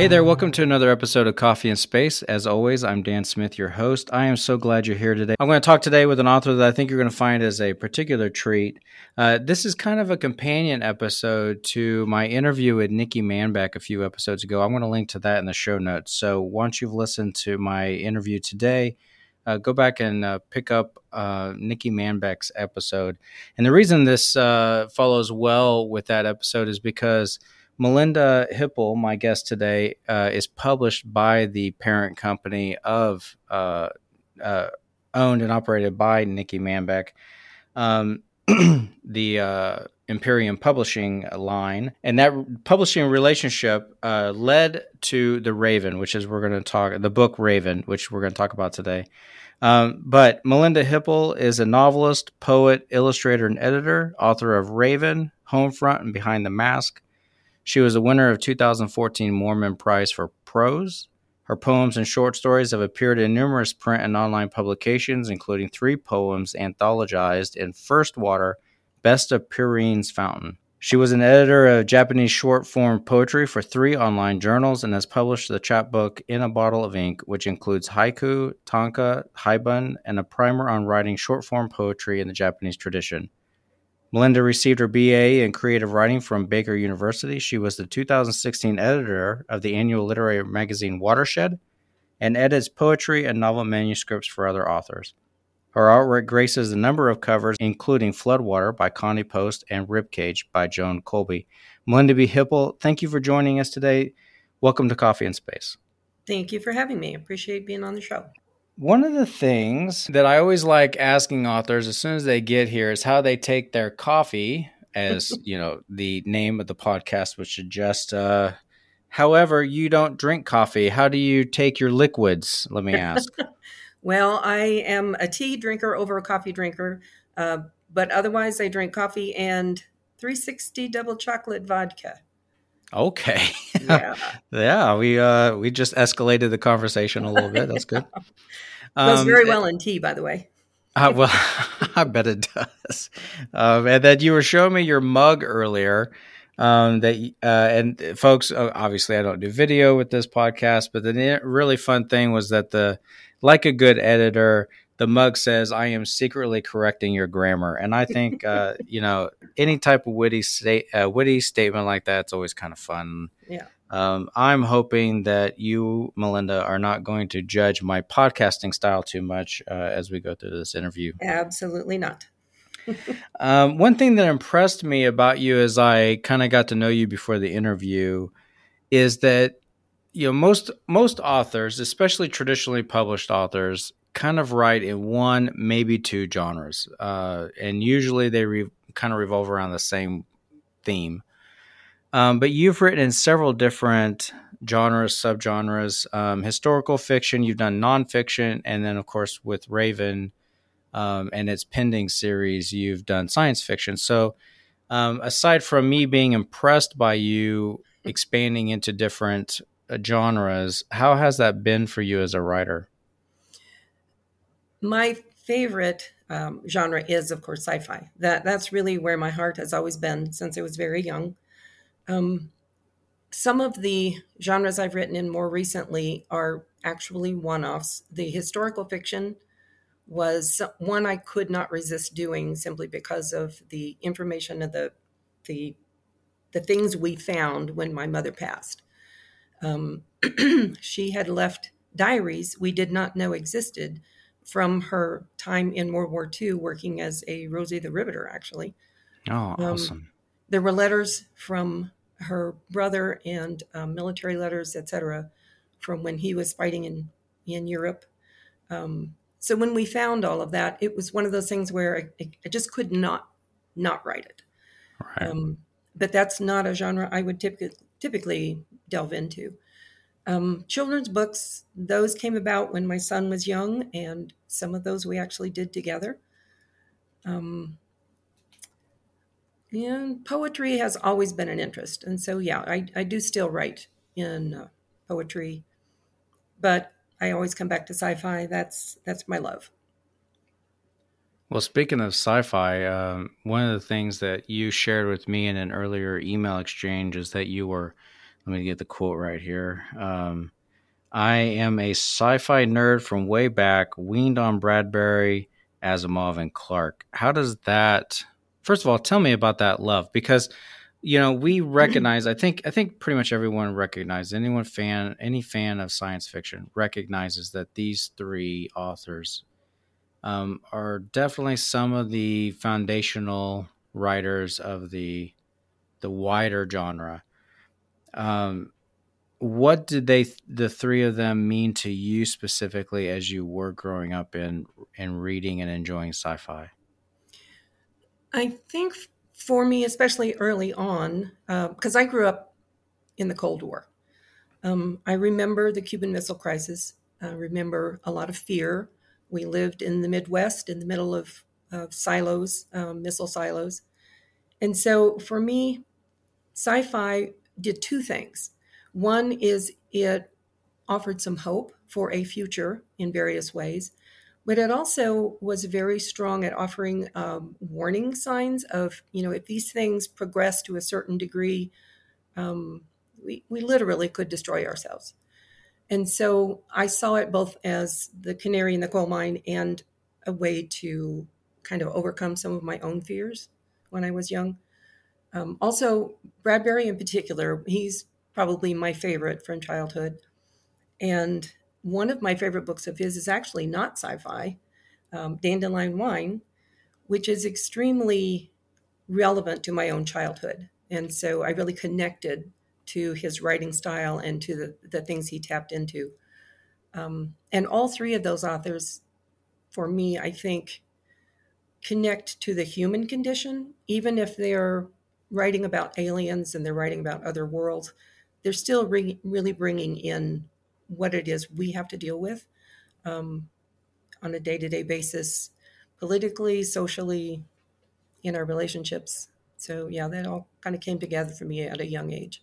Hey there, welcome to another episode of Coffee and Space. As always, I'm Dan Smith, your host. I am so glad you're here today. I'm going to talk today with an author that I think you're going to find as a particular treat. Uh, this is kind of a companion episode to my interview with Nikki Manbeck a few episodes ago. I'm going to link to that in the show notes. So once you've listened to my interview today, uh, go back and uh, pick up uh, Nikki Manbeck's episode. And the reason this uh, follows well with that episode is because Melinda Hipple, my guest today, uh, is published by the parent company of uh, uh, owned and operated by Nikki Manbeck, um, the uh, Imperium Publishing line, and that publishing relationship uh, led to the Raven, which is we're going to talk the book Raven, which we're going to talk about today. Um, but Melinda Hipple is a novelist, poet, illustrator, and editor, author of Raven, Homefront, and Behind the Mask. She was a winner of 2014 Mormon Prize for Prose. Her poems and short stories have appeared in numerous print and online publications, including three poems anthologized in First Water, Best of Pirene's Fountain. She was an editor of Japanese short form poetry for three online journals and has published the chapbook In a Bottle of Ink, which includes haiku, tanka, haibun, and a primer on writing short form poetry in the Japanese tradition. Melinda received her BA in creative writing from Baker University. She was the 2016 editor of the annual literary magazine Watershed and edits poetry and novel manuscripts for other authors. Her artwork graces a number of covers, including Floodwater by Connie Post and Ribcage by Joan Colby. Melinda B. Hipple, thank you for joining us today. Welcome to Coffee and Space. Thank you for having me. Appreciate being on the show. One of the things that I always like asking authors as soon as they get here is how they take their coffee, as you know, the name of the podcast would suggest. Uh, however, you don't drink coffee. How do you take your liquids? Let me ask. well, I am a tea drinker over a coffee drinker, uh, but otherwise, I drink coffee and 360 double chocolate vodka. Okay. Yeah. yeah, we uh we just escalated the conversation a little bit. That's good. Goes um, very well in tea, by the way. Uh, well, I bet it does. Um, and then you were showing me your mug earlier. Um, that uh, and folks, uh, obviously, I don't do video with this podcast, but the really fun thing was that the like a good editor, the mug says, "I am secretly correcting your grammar," and I think uh, you know any type of witty state, uh, witty statement like that's always kind of fun. Yeah. Um, I'm hoping that you, Melinda, are not going to judge my podcasting style too much uh, as we go through this interview. Absolutely not. um, one thing that impressed me about you as I kind of got to know you before the interview is that you know most most authors, especially traditionally published authors, kind of write in one, maybe two genres, uh, and usually they re- kind of revolve around the same theme. Um, but you've written in several different genres, subgenres, um, historical fiction. You've done nonfiction, and then of course with Raven um, and its pending series, you've done science fiction. So, um, aside from me being impressed by you expanding into different uh, genres, how has that been for you as a writer? My favorite um, genre is, of course, sci-fi. That that's really where my heart has always been since I was very young. Um, some of the genres I've written in more recently are actually one offs. The historical fiction was one I could not resist doing simply because of the information of the the the things we found when my mother passed. Um, she had left diaries we did not know existed from her time in World War II, working as a Rosie the Riveter, actually. Oh, um, awesome there were letters from her brother and um, military letters, etc., from when he was fighting in in Europe. Um, so when we found all of that, it was one of those things where I, I just could not not write it. Right. Um, but that's not a genre I would typically typically delve into. Um, children's books, those came about when my son was young, and some of those we actually did together. Um, and poetry has always been an interest. And so, yeah, I, I do still write in uh, poetry, but I always come back to sci-fi. That's that's my love. Well, speaking of sci-fi, um, one of the things that you shared with me in an earlier email exchange is that you were let me get the quote right here. Um, I am a sci-fi nerd from way back, weaned on Bradbury, Asimov, and Clarke. How does that? First of all, tell me about that love because you know we recognize. I think I think pretty much everyone recognizes anyone fan any fan of science fiction recognizes that these three authors um, are definitely some of the foundational writers of the the wider genre. Um, what did they the three of them mean to you specifically as you were growing up in in reading and enjoying sci-fi? I think for me, especially early on, because uh, I grew up in the Cold War. Um, I remember the Cuban Missile Crisis. I remember a lot of fear. We lived in the Midwest, in the middle of, of silos, um, missile silos, and so for me, sci-fi did two things. One is it offered some hope for a future in various ways, but it also was very strong at offering um, warning signs of, you know, if these things progress to a certain degree, um, we, we literally could destroy ourselves. And so I saw it both as the canary in the coal mine and a way to kind of overcome some of my own fears when I was young. Um, also, Bradbury in particular, he's probably my favorite from childhood. And one of my favorite books of his is actually not sci fi, um, Dandelion Wine, which is extremely relevant to my own childhood. And so I really connected to his writing style and to the, the things he tapped into. Um, and all three of those authors, for me, I think, connect to the human condition, even if they're writing about aliens and they're writing about other worlds they're still re- really bringing in what it is we have to deal with um, on a day-to-day basis politically socially in our relationships. So yeah that all kind of came together for me at a young age.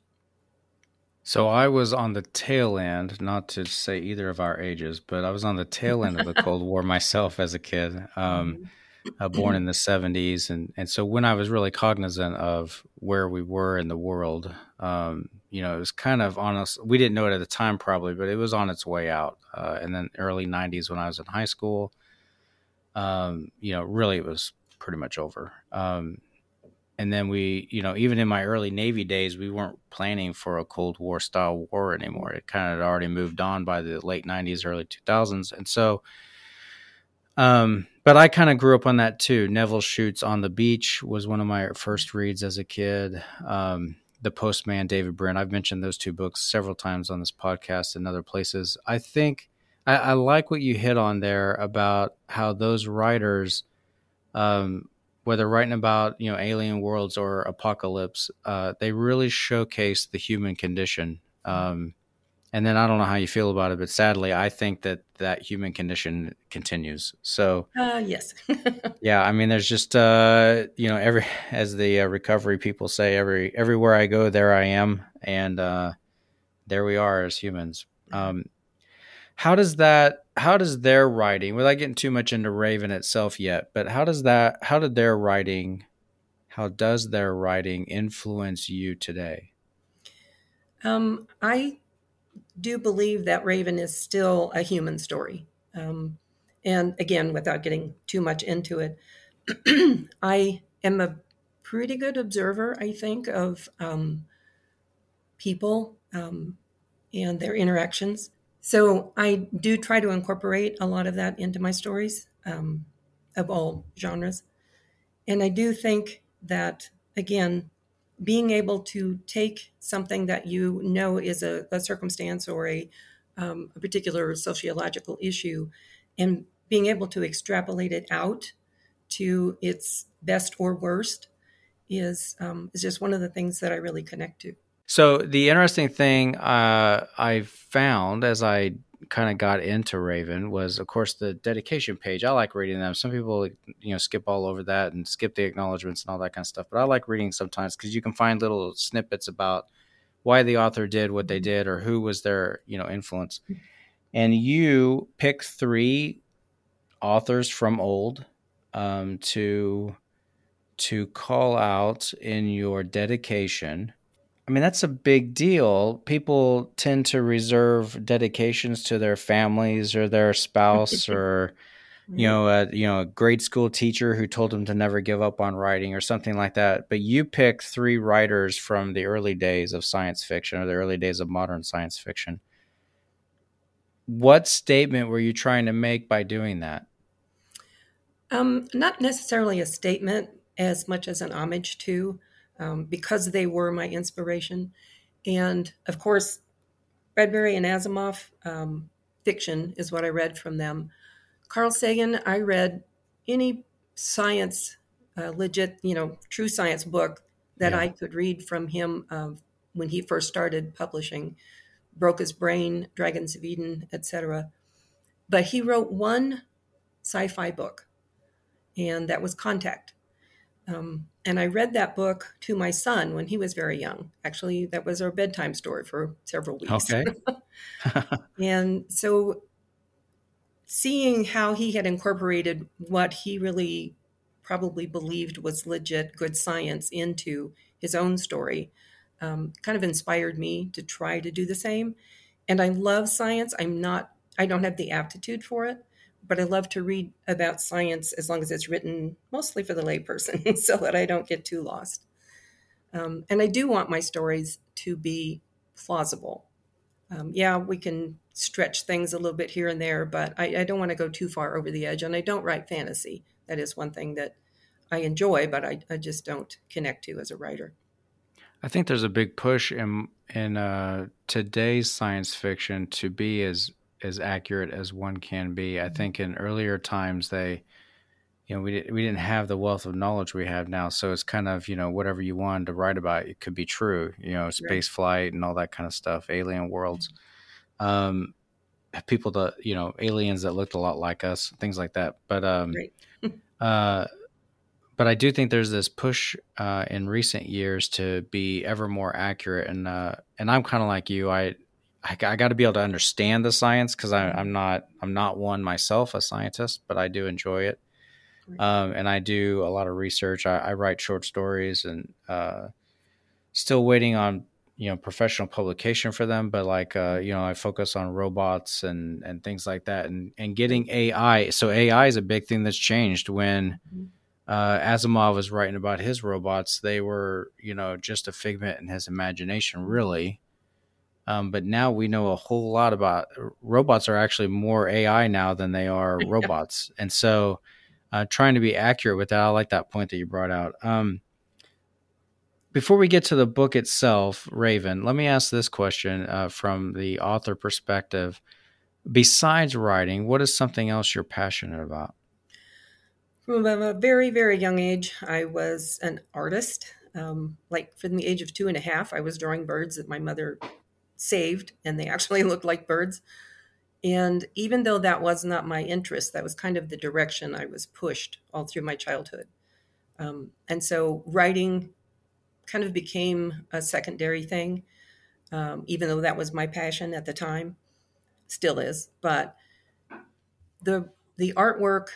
So I was on the tail end, not to say either of our ages, but I was on the tail end of the Cold War myself as a kid. Um, mm-hmm uh, born in the 70s. And, and so when I was really cognizant of where we were in the world, um, you know, it was kind of on us. We didn't know it at the time, probably, but it was on its way out. Uh, and then early 90s when I was in high school, um, you know, really it was pretty much over. Um, and then we, you know, even in my early Navy days, we weren't planning for a Cold War style war anymore. It kind of had already moved on by the late 90s, early 2000s. And so, um, but I kind of grew up on that too. Nevil Shute's On the Beach was one of my first reads as a kid. Um, the Postman, David Brin. I've mentioned those two books several times on this podcast and other places. I think I, I like what you hit on there about how those writers, um, whether writing about you know alien worlds or apocalypse, uh, they really showcase the human condition. Um, and then I don't know how you feel about it, but sadly, I think that that human condition continues. So, uh, yes, yeah. I mean, there's just uh, you know, every as the uh, recovery people say, every everywhere I go, there I am, and uh, there we are as humans. Um, how does that? How does their writing, without getting too much into Raven itself yet, but how does that? How did their writing? How does their writing influence you today? Um, I do believe that Raven is still a human story. Um, and again, without getting too much into it, I am a pretty good observer, I think, of um, people um, and their interactions. So I do try to incorporate a lot of that into my stories um, of all genres. And I do think that, again, being able to take something that you know is a, a circumstance or a, um, a particular sociological issue and being able to extrapolate it out to its best or worst is um, is just one of the things that I really connect to. So the interesting thing uh, I found as I kind of got into Raven was, of course, the dedication page. I like reading them. Some people, you know, skip all over that and skip the acknowledgments and all that kind of stuff. But I like reading sometimes because you can find little snippets about why the author did what they did or who was their, you know, influence. And you pick three authors from old um, to to call out in your dedication I mean, that's a big deal. People tend to reserve dedications to their families or their spouse or you know, a you know, a grade school teacher who told them to never give up on writing or something like that. But you pick three writers from the early days of science fiction or the early days of modern science fiction. What statement were you trying to make by doing that? Um, not necessarily a statement as much as an homage to, um, because they were my inspiration. And of course, Bradbury and Asimov um, fiction is what I read from them. Carl Sagan, I read any science, uh, legit, you know, true science book that yeah. I could read from him uh, when he first started publishing. Broca's Brain, Dragons of Eden, etc. But he wrote one sci-fi book, and that was Contact. Um, and I read that book to my son when he was very young. Actually, that was our bedtime story for several weeks. Okay. and so seeing how he had incorporated what he really probably believed was legit good science into his own story um, kind of inspired me to try to do the same. And I love science. I'm not, I don't have the aptitude for it, but I love to read about science as long as it's written mostly for the layperson so that I don't get too lost. Um, and I do want my stories to be plausible. Um, yeah, we can stretch things a little bit here and there, but I, I don't want to go too far over the edge. And I don't write fantasy. That is one thing that I enjoy, but I, I just don't connect to as a writer. I think there's a big push in in uh, today's science fiction to be as as accurate as one can be. I mm-hmm. think in earlier times they, you know, we we didn't have the wealth of knowledge we have now, so it's kind of you know whatever you wanted to write about, it could be true. You know, space flight and all that kind of stuff, alien worlds. Mm-hmm um, people that you know aliens that looked a lot like us, things like that. But um, uh, but I do think there's this push uh, in recent years to be ever more accurate, and uh, and I'm kind of like you. I I, I got to be able to understand the science because I'm not I'm not one myself a scientist, but I do enjoy it. Um, and I do a lot of research. I, I write short stories and uh, still waiting on you know professional publication for them but like uh, you know i focus on robots and and things like that and and getting ai so ai is a big thing that's changed when mm-hmm. uh, asimov was writing about his robots they were you know just a figment in his imagination really um, but now we know a whole lot about robots are actually more ai now than they are robots and so uh, trying to be accurate with that i like that point that you brought out um, before we get to the book itself, Raven, let me ask this question uh, from the author perspective. Besides writing, what is something else you're passionate about? From a very, very young age, I was an artist. Um, like from the age of two and a half, I was drawing birds that my mother saved, and they actually looked like birds. And even though that was not my interest, that was kind of the direction I was pushed all through my childhood. Um, and so writing kind of became a secondary thing, um, even though that was my passion at the time, still is. But the the artwork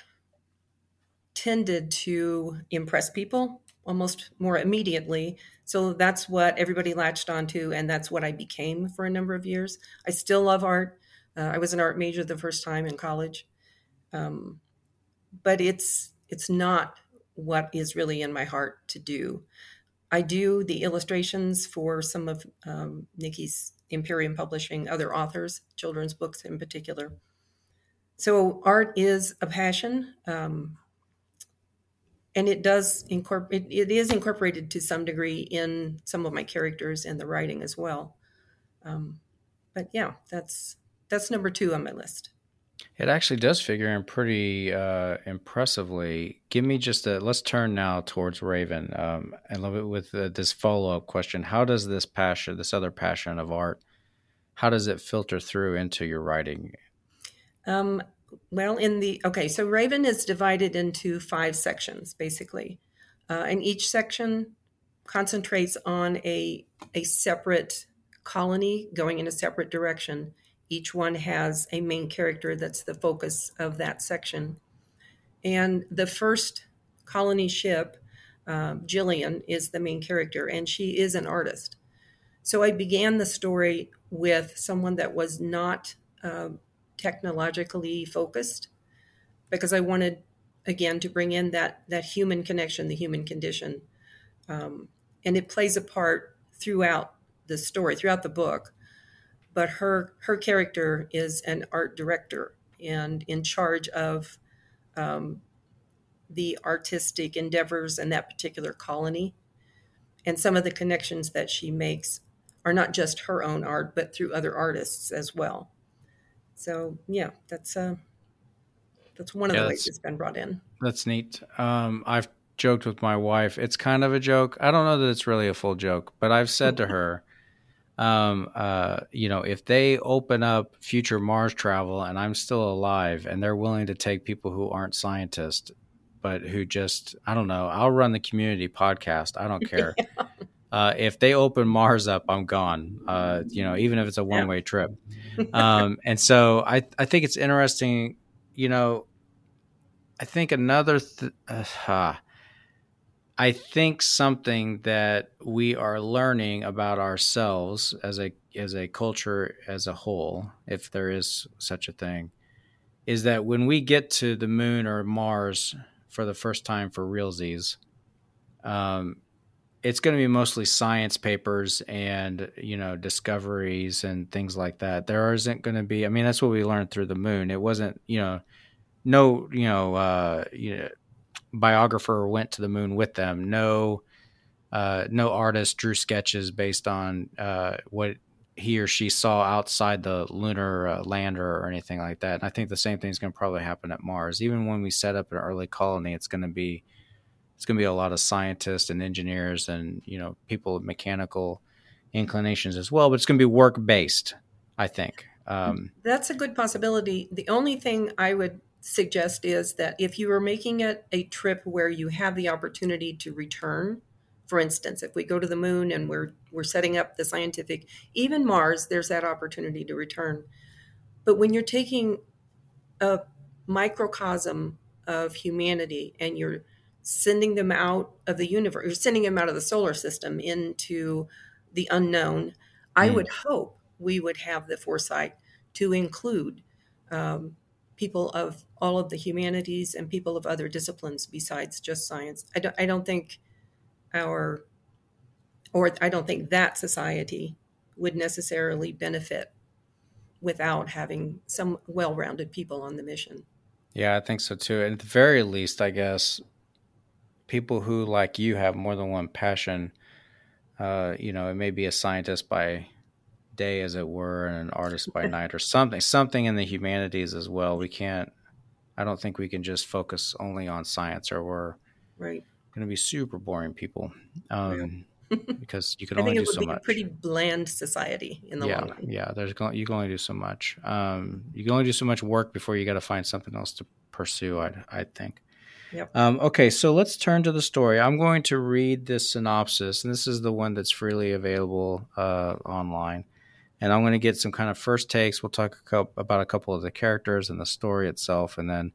tended to impress people almost more immediately. So that's what everybody latched onto, and that's what I became for a number of years. I still love art. Uh, I was an art major the first time in college, um, but it's it's not what is really in my heart to do. I do the illustrations for some of um, Nikki's Imperium Publishing, other authors, children's books in particular. So art is a passion, um, and it does incorporate. It, is incorporated to some degree in some of my characters and the writing as well. Um, but yeah, that's that's number two on my list. It actually does figure in pretty uh, impressively. Give me just a. Let's turn now towards Raven, um, and love it with uh, this follow up question. How does this passion, this other passion of art, how does it filter through into your writing? Um, well, in the okay, so Raven is divided into five sections basically, uh, and each section concentrates on a a separate colony going in a separate direction each one has a main character that's the focus of that section. And the first colony ship, uh, Jillian, is the main character, and she is an artist. So I began the story with someone that was not uh, technologically focused because I wanted, again, to bring in that, that human connection, the human condition. Um, and it plays a part throughout the story, throughout the book. But her her character is an art director and in charge of um, the artistic endeavors in that particular colony. And some of the connections that she makes are not just her own art, but through other artists as well. So yeah, that's uh, that's one of yeah, the ways it's been brought in. That's neat. Um, I've joked with my wife. It's kind of a joke. I don't know that it's really a full joke, but I've said to her, um, uh, you know, if they open up future Mars travel and I'm still alive and they're willing to take people who aren't scientists, but who just, I don't know, I'll run the community podcast. I don't care. yeah. Uh, if they open Mars up, I'm gone. Uh, you know, even if it's a one way yeah. trip. Um, and so I, I think it's interesting, you know, I think another, th- uh, I think something that we are learning about ourselves as a as a culture as a whole, if there is such a thing, is that when we get to the moon or Mars for the first time for realsies, um, it's going to be mostly science papers and you know discoveries and things like that. There isn't going to be. I mean, that's what we learned through the moon. It wasn't you know no you know uh, you know biographer went to the moon with them. No, uh, no artist drew sketches based on uh, what he or she saw outside the lunar uh, lander or anything like that. And I think the same thing is going to probably happen at Mars. Even when we set up an early colony, it's going to be it's going to be a lot of scientists and engineers and you know people with mechanical inclinations as well. But it's going to be work based. I think. Um, That's a good possibility. The only thing I would suggest is that if you are making it a trip where you have the opportunity to return, for instance, if we go to the moon and we're we're setting up the scientific, even Mars, there's that opportunity to return. But when you're taking a microcosm of humanity and you're sending them out of the universe, you're sending them out of the solar system into the unknown, mm. I would hope we would have the foresight to include um, people of all of the humanities and people of other disciplines besides just science. I don't, I don't think our, or I don't think that society would necessarily benefit without having some well rounded people on the mission. Yeah, I think so too. And at the very least, I guess people who, like you, have more than one passion. Uh, you know, it may be a scientist by day, as it were, and an artist by night, or something, something in the humanities as well. We can't. I don't think we can just focus only on science, or we're right going to be super boring people. Um, because you can only do so much. A pretty bland society in the yeah, long run. Yeah, there's you can only do so much. Um, you can only do so much work before you got to find something else to pursue. I I think. Yep. Um, okay, so let's turn to the story. I'm going to read this synopsis, and this is the one that's freely available uh, online and I'm going to get some kind of first takes. We'll talk a about a couple of the characters and the story itself, and then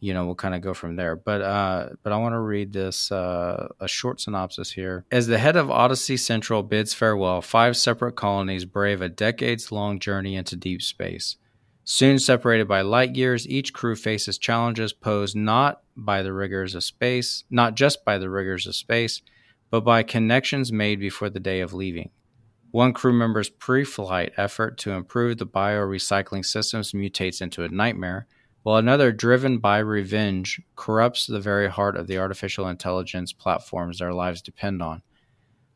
you know we'll kind of go from there. But uh, but I want to read this uh, a short synopsis here. As the head of Odyssey Central bids farewell, five separate colonies brave a decades-long journey into deep space. Soon separated by light years, each crew faces challenges posed not by the rigors of space, not just by the rigors of space, but by connections made before the day of leaving. One crew member's pre flight effort to improve the biorecycling systems mutates into a nightmare, while another, driven by revenge, corrupts the very heart of the artificial intelligence platforms their lives depend on.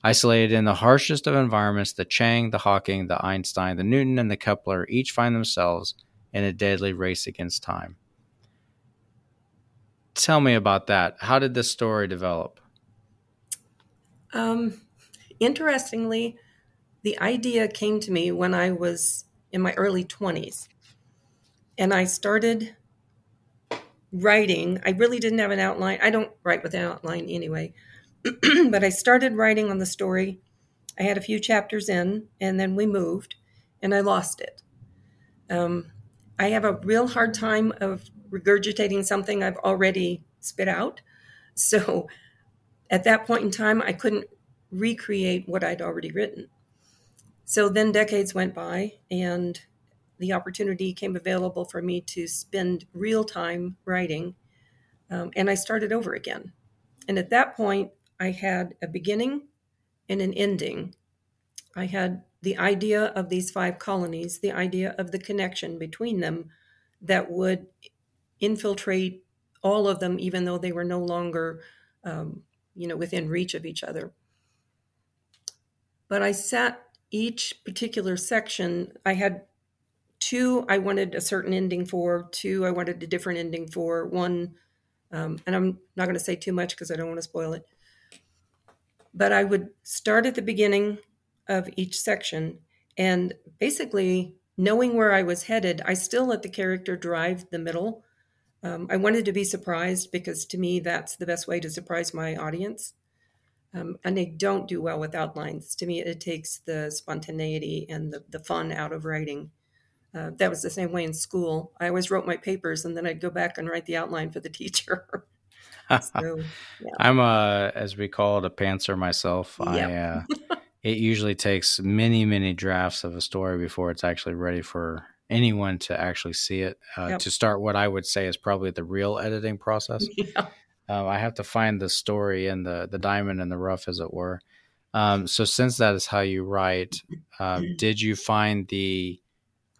Isolated in the harshest of environments, the Chang, the Hawking, the Einstein, the Newton, and the Kepler each find themselves in a deadly race against time. Tell me about that. How did this story develop? Um, interestingly, the idea came to me when I was in my early 20s. And I started writing. I really didn't have an outline. I don't write with an outline anyway. but I started writing on the story. I had a few chapters in, and then we moved, and I lost it. Um, I have a real hard time of regurgitating something I've already spit out. So at that point in time, I couldn't recreate what I'd already written. So then decades went by, and the opportunity came available for me to spend real time writing. Um, and I started over again. And at that point, I had a beginning and an ending. I had the idea of these five colonies, the idea of the connection between them that would infiltrate all of them, even though they were no longer, um, you know, within reach of each other. But I sat each particular section. I had two I wanted a certain ending for, two I wanted a different ending for, one, um, and I'm not going to say too much because I don't want to spoil it. But I would start at the beginning of each section and basically knowing where I was headed, I still let the character drive the middle. Um, I wanted to be surprised because to me, that's the best way to surprise my audience. Um, and I don't do well with outlines. To me, it takes the spontaneity and the, the fun out of writing. Uh, that was the same way in school. I always wrote my papers and then I'd go back and write the outline for the teacher. so, yeah. I'm a, as we call it, a pantser myself. Yep. I, uh, it usually takes many, many drafts of a story before it's actually ready for anyone to actually see it. Uh, yep. To start, what I would say is probably the real editing process. Yeah. Uh, I have to find the story and the the diamond in the rough, as it were. Um, so, since that is how you write, um, did you find the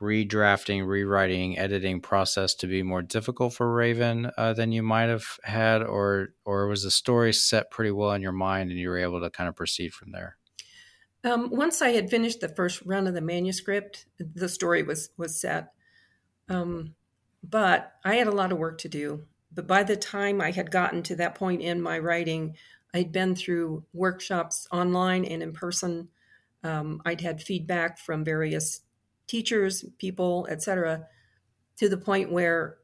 redrafting, rewriting, editing process to be more difficult for Raven uh, than you might have had, or or was the story set pretty well in your mind and you were able to kind of proceed from there? Um, once I had finished the first run of the manuscript, the story was was set. Um, but I had a lot of work to do. But by the time I had gotten to that point in my writing, I'd been through workshops online and in person. Um, I'd had feedback from various teachers, people, etc., to the point where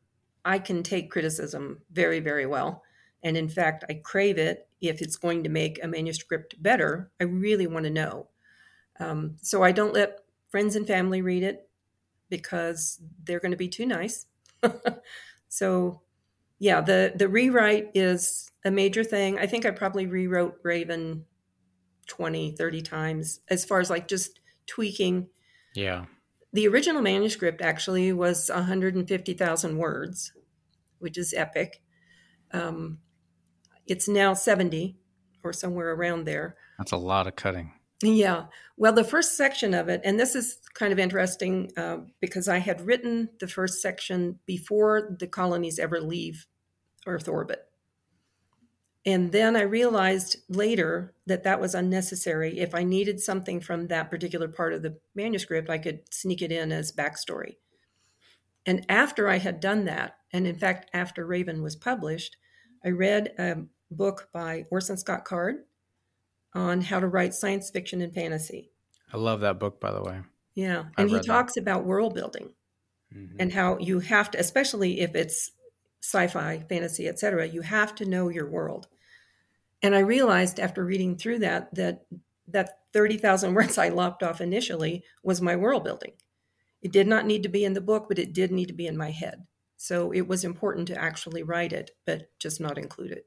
I can take criticism very, very well. And in fact, I crave it if it's going to make a manuscript better. I really want to know. Um, so I don't let friends and family read it because they're going to be too nice. so, yeah, the the rewrite is a major thing. I think I probably rewrote Raven 20, 30 times as far as like just tweaking. Yeah. The original manuscript actually was 150,000 words, which is epic. Um, it's now 70 or somewhere around there. That's a lot of cutting. Yeah. Well, the first section of it, and this is kind of interesting uh, because I had written the first section before the colonies ever leave Earth orbit. And then I realized later that that was unnecessary. If I needed something from that particular part of the manuscript, I could sneak it in as backstory. And after I had done that, and in fact, after Raven was published, I read a book by Orson Scott Card on how to write science fiction and fantasy. I love that book, by the way. Yeah. and he talks that. about world building mm-hmm. and how you have to, especially if it's sci-fi, fantasy, etc., you have to know your world. And I realized after reading through that that that 30,000 words I lopped off initially was my world building. It did not need to be in the book, but it did need to be in my head. So it was important to actually write it, but just not include it.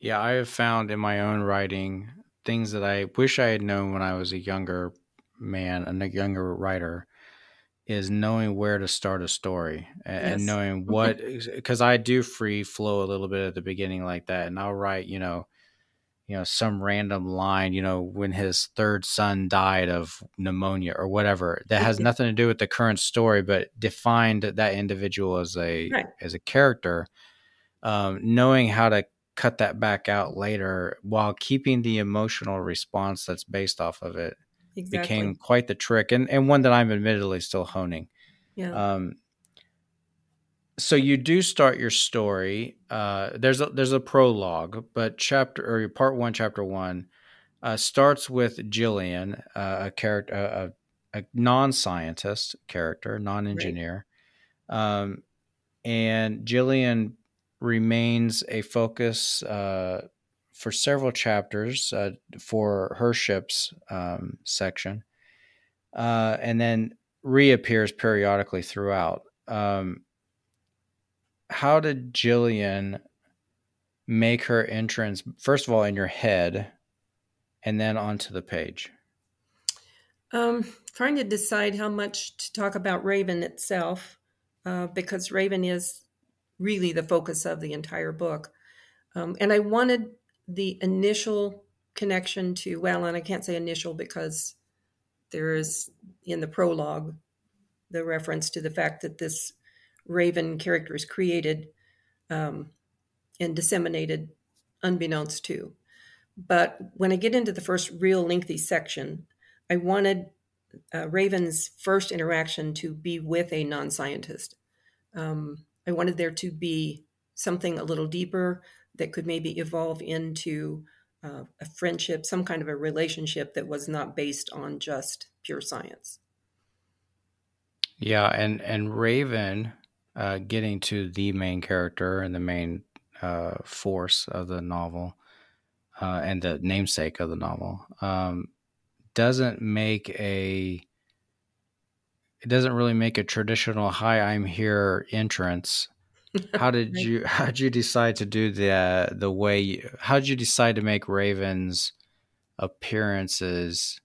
Yeah, I have found in my own writing things that I wish I had known when I was a younger man and a younger writer is knowing where to start a story and, yes. knowing what because I do free flow a little bit at the beginning like that and I'll write you know you know some random line you know when his third son died of pneumonia or whatever that has nothing to do with the current story but defined that individual as a right. as a character um, knowing how to cut that back out later while keeping the emotional response that's based off of it exactly. became quite the trick and, and one that I'm admittedly still honing. Yeah. Um, so you do start your story. Uh, there's a, there's a prologue, but chapter or part one, chapter one, uh, starts with Jillian, uh, a character, a, a non-scientist character, non-engineer, right. um, and Jillian remains a focus uh, for several chapters uh, for her ships um, section, uh, and then reappears periodically throughout. Um, how did Jillian make her entrance? First of all, in your head, and then onto the page. Um, trying to decide how much to talk about Raven itself, uh, because Raven is really the focus of the entire book. Um, and I wanted the initial connection to, well, and I can't say initial because there is in the prologue the reference to the fact that this Raven character is created um, and disseminated unbeknownst to. But when I get into the first real lengthy section, I wanted uh, Raven's first interaction to be with a non scientist. Um, I wanted there to be something a little deeper that could maybe evolve into uh, a friendship, some kind of a relationship that was not based on just pure science. Yeah, and and Raven, uh, getting to the main character and the main uh, force of the novel, uh, and the namesake of the novel, um, doesn't make a it doesn't really make a traditional "Hi, I'm here" entrance. How did you how did you decide to do the the way? You, how did you decide to make Raven's appearances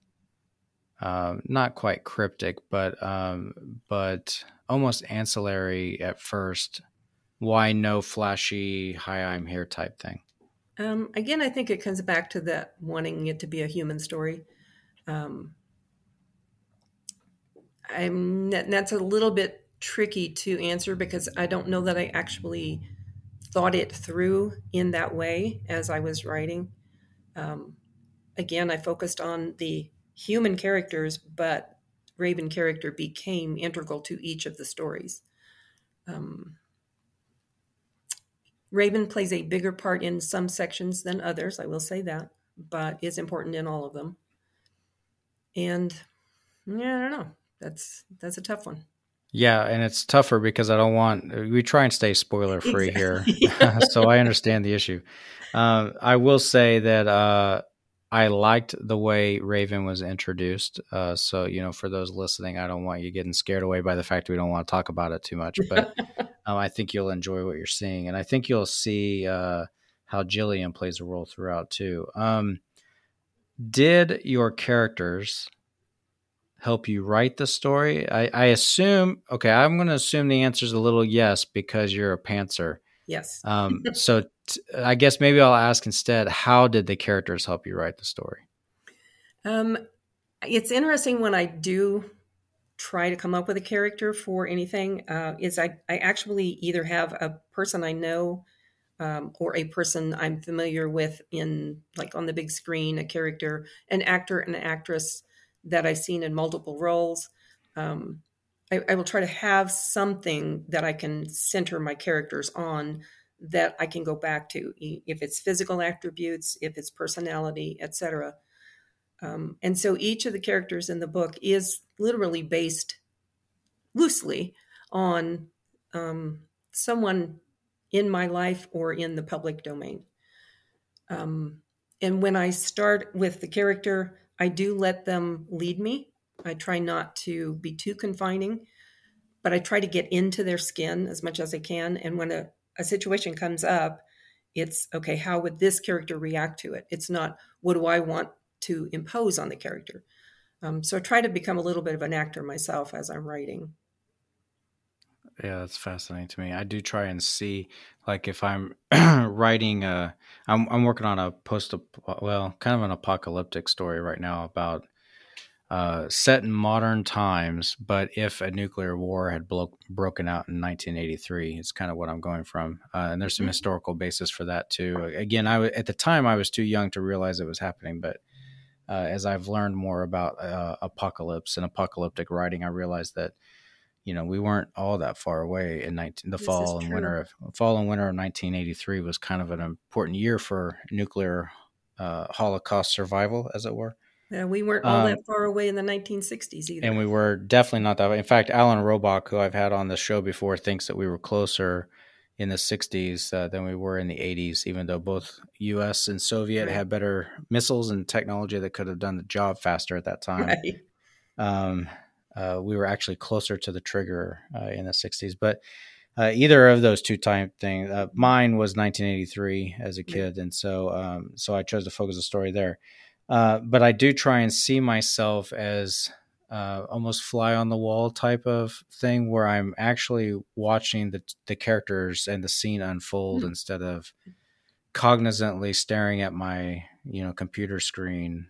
um, not quite cryptic, but um, but almost ancillary at first? Why no flashy "Hi, I'm here" type thing? Um, again, I think it comes back to that wanting it to be a human story. Um, I'm that's a little bit tricky to answer because I don't know that I actually thought it through in that way as I was writing. Um, again, I focused on the human characters, but Raven character became integral to each of the stories. Um, Raven plays a bigger part in some sections than others, I will say that, but is important in all of them. And yeah, I don't know. That's that's a tough one. Yeah, and it's tougher because I don't want we try and stay spoiler free exactly. here, so I understand the issue. Uh, I will say that uh, I liked the way Raven was introduced. Uh, so you know, for those listening, I don't want you getting scared away by the fact we don't want to talk about it too much, but um, I think you'll enjoy what you're seeing, and I think you'll see uh, how Jillian plays a role throughout too. Um, did your characters help you write the story? I, I assume, okay, I'm going to assume the answer is a little yes because you're a pantser. Yes. um, so t- I guess maybe I'll ask instead, how did the characters help you write the story? Um, it's interesting when I do try to come up with a character for anything uh, is I, I actually either have a person I know um, or a person I'm familiar with in like on the big screen, a character, an actor, an actress that I've seen in multiple roles. Um, I, I, will try to have something that I can center my characters on that I can go back to, if it's physical attributes, if it's personality, etc. Um, and so each of the characters in the book is literally based loosely on um, someone in my life or in the public domain. Um, and when I start with the character, I do let them lead me. I try not to be too confining, but I try to get into their skin as much as I can. And when a, a situation comes up, it's okay, how would this character react to it? It's not, what do I want to impose on the character? Um, so I try to become a little bit of an actor myself as I'm writing. Yeah, that's fascinating to me. I do try and see, like, if I'm writing a, I'm I'm working on a post, well, kind of an apocalyptic story right now about uh, set in modern times, but if a nuclear war had blo- broken out in 1983, it's kind of what I'm going from. Uh, and there's some mm-hmm. historical basis for that too. Again, I w- at the time I was too young to realize it was happening, but uh, as I've learned more about uh, apocalypse and apocalyptic writing, I realized that you know, we weren't all that far away in 19, the this fall and winter of fall and winter of 1983 was kind of an important year for nuclear uh, Holocaust survival, as it were. Yeah, we weren't all um, that far away in the 1960s either. And we were definitely not that. In fact, Alan Robach, who I've had on the show before, thinks that we were closer in the 60s uh, than we were in the 80s, even though both US and Soviet right. had better missiles and technology that could have done the job faster at that time. Right. Um, uh, we were actually closer to the trigger uh, in the 60s. But uh, either of those two time things, uh, mine was 1983 as a kid, and so um, so I chose to focus the story there. Uh, but I do try and see myself as uh, almost fly on the wall type of thing where I'm actually watching the the characters and the scene unfold mm-hmm. instead of cognizantly staring at my you know computer screen,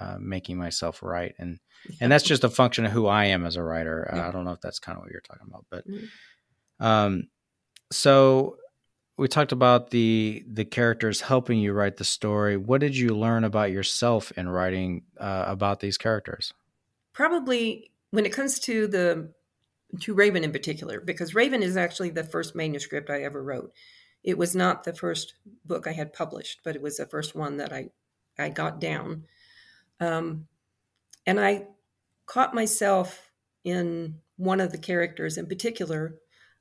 uh, making myself write and and that's just a function of who I am as a writer. Yeah. I don't know if that's kind of what you're talking about, but mm-hmm. um, so we talked about the the characters helping you write the story. What did you learn about yourself in writing uh, about these characters? Probably when it comes to the to Raven in particular, because Raven is actually the first manuscript I ever wrote. It was not the first book I had published, but it was the first one that I I got down. Um, and I caught myself in one of the characters in particular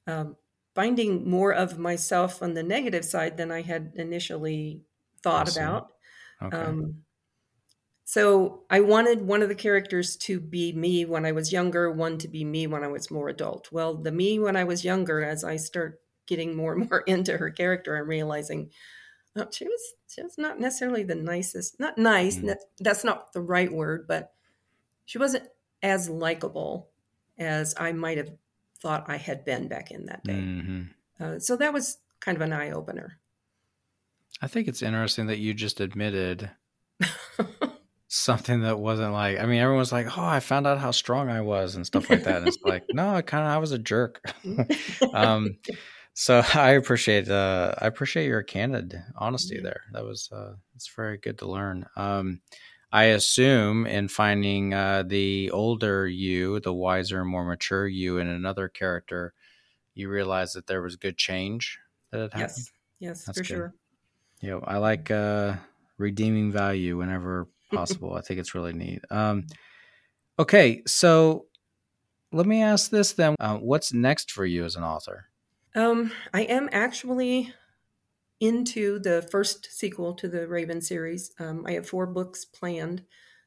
um, finding more of myself on the negative side than I had initially thought about. Okay. Um, so I wanted one of the characters to be me when I was younger, one to be me when I was more adult. Well, the me when I was younger, as I start getting more and more into her character, I'm realizing oh, she was she was not necessarily the nicest. Not nice. Mm. That's not the right word, but she wasn't as likable as I might have thought I had been back in that day. Mm-hmm. Uh, so that was kind of an eye opener. I think it's interesting that you just admitted something that wasn't like. I mean, everyone's like, "Oh, I found out how strong I was" and stuff like that. And it's like, no, I kind of I was a jerk. um, so I appreciate uh, I appreciate your candid honesty there. That was uh, it's very good to learn. Um, I assume in finding uh, the older you, the wiser, more mature you in another character, you realize that there was good change that had happened. Yes, yes, That's for good. sure. Yeah, you know, I like uh, redeeming value whenever possible. I think it's really neat. Um, okay, so let me ask this then: uh, What's next for you as an author? Um, I am actually into the first sequel to the Raven series. Um, I have four books planned.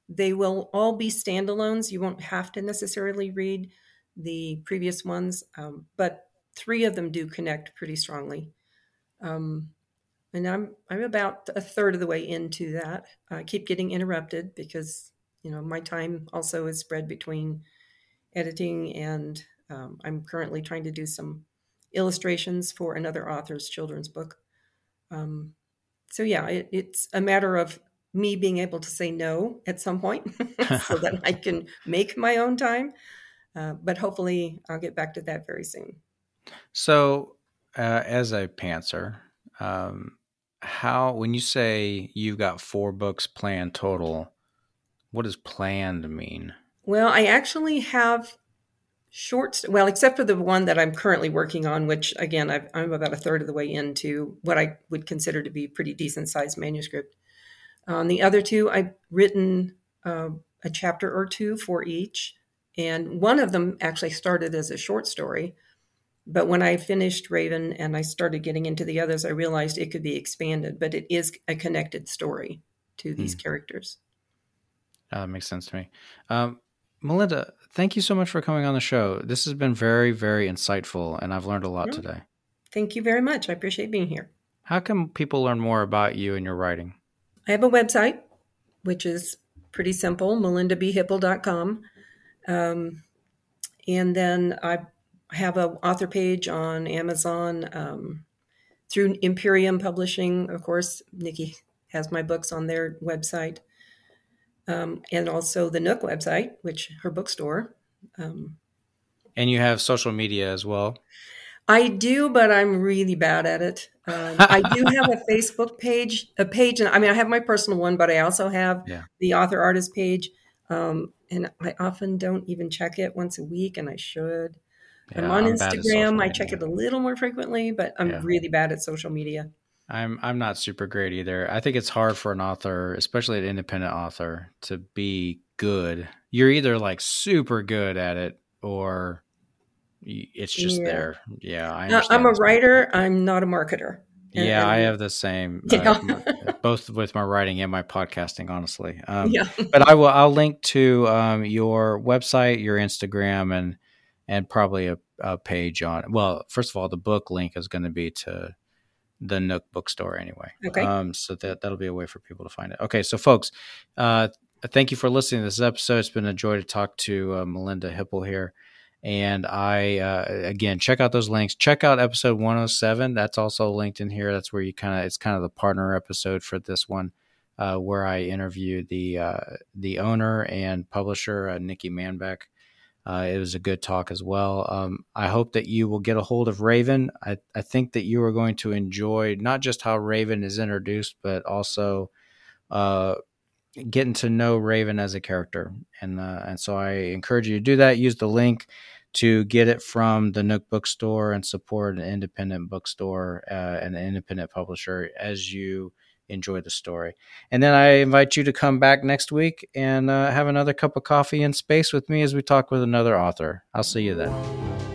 They will all be standalones. You won't have to necessarily read the previous ones, um, but three of them do connect pretty strongly. Um, and I'm I'm about a third of the way into that. I keep getting interrupted because you know my time also is spread between editing and um, I'm currently trying to do some illustrations for another author's children's book. Um, so yeah, it, it's a matter of me being able to say no at some point so that I can make my own time. Uh, but hopefully, I'll get back to that very soon. So, uh, as a pantser, um, how when you say you've got four books planned total, what does planned mean? Well, I actually have short well except for the one that i'm currently working on which again i am about a third of the way into what i would consider to be pretty decent sized manuscript. On the other two i've written uh, a chapter or two for each and one of them actually started as a short story but when i finished raven and i started getting into the others i realized it could be expanded but it is a connected story to these hmm. characters. Uh, that makes sense to me. Um, Melinda, thank you so much for coming on the show. This has been very, very insightful, and I've learned a lot today. Thank you very much. I appreciate being here. How can people learn more about you and your writing? I have a website, which is pretty simple melindabhipple.com. Um, and then I have an author page on Amazon um, through Imperium Publishing. Of course, Nikki has my books on their website um, and also the Nook website, which her bookstore. Um, and you have social media as well. I do, but I'm really bad at it. Um, I do have a Facebook page, a page, and I mean, I have my personal one, but I also have yeah. the author artist page. Um, and I often don't even check it once a week, and I should. Yeah, I'm on I'm Instagram. I check it a little more frequently, but I'm yeah. really bad at social media. I'm I'm not super great either. I think it's hard for an author, especially an independent author, to be good. You're either like super good at it or it's just yeah. there. Yeah, I I'm a writer. I'm not a marketer. And, yeah, I have the same. Yeah. Uh, both with my writing and my podcasting, honestly. Um, yeah. but I will. I'll link to um, your website, your Instagram, and and probably a, a page on. Well, first of all, the book link is going to be to the Nook bookstore anyway. Okay. Um, so that that'll be a way for people to find it. Okay, so folks, uh, thank you for listening to this episode. It's been a joy to talk to uh, Melinda Hipple here. And I, uh, again, check out those links. Check out episode 107. That's also linked in here. That's where you kind of, it's kind of the partner episode for this one, uh, where I interviewed the, uh, the owner and publisher, uh, Nikki Manbeck. Uh, it was a good talk as well. Um, I hope that you will get a hold of Raven. I, I think that you are going to enjoy not just how Raven is introduced, but also uh, getting to know Raven as a character. And uh, and so I encourage you to do that. Use the link to get it from the Nook Bookstore and support an independent bookstore uh, and an independent publisher as you enjoy the story. And then I invite you to come back next week and uh, have another cup of coffee in space with me as we talk with another author. I'll see you then.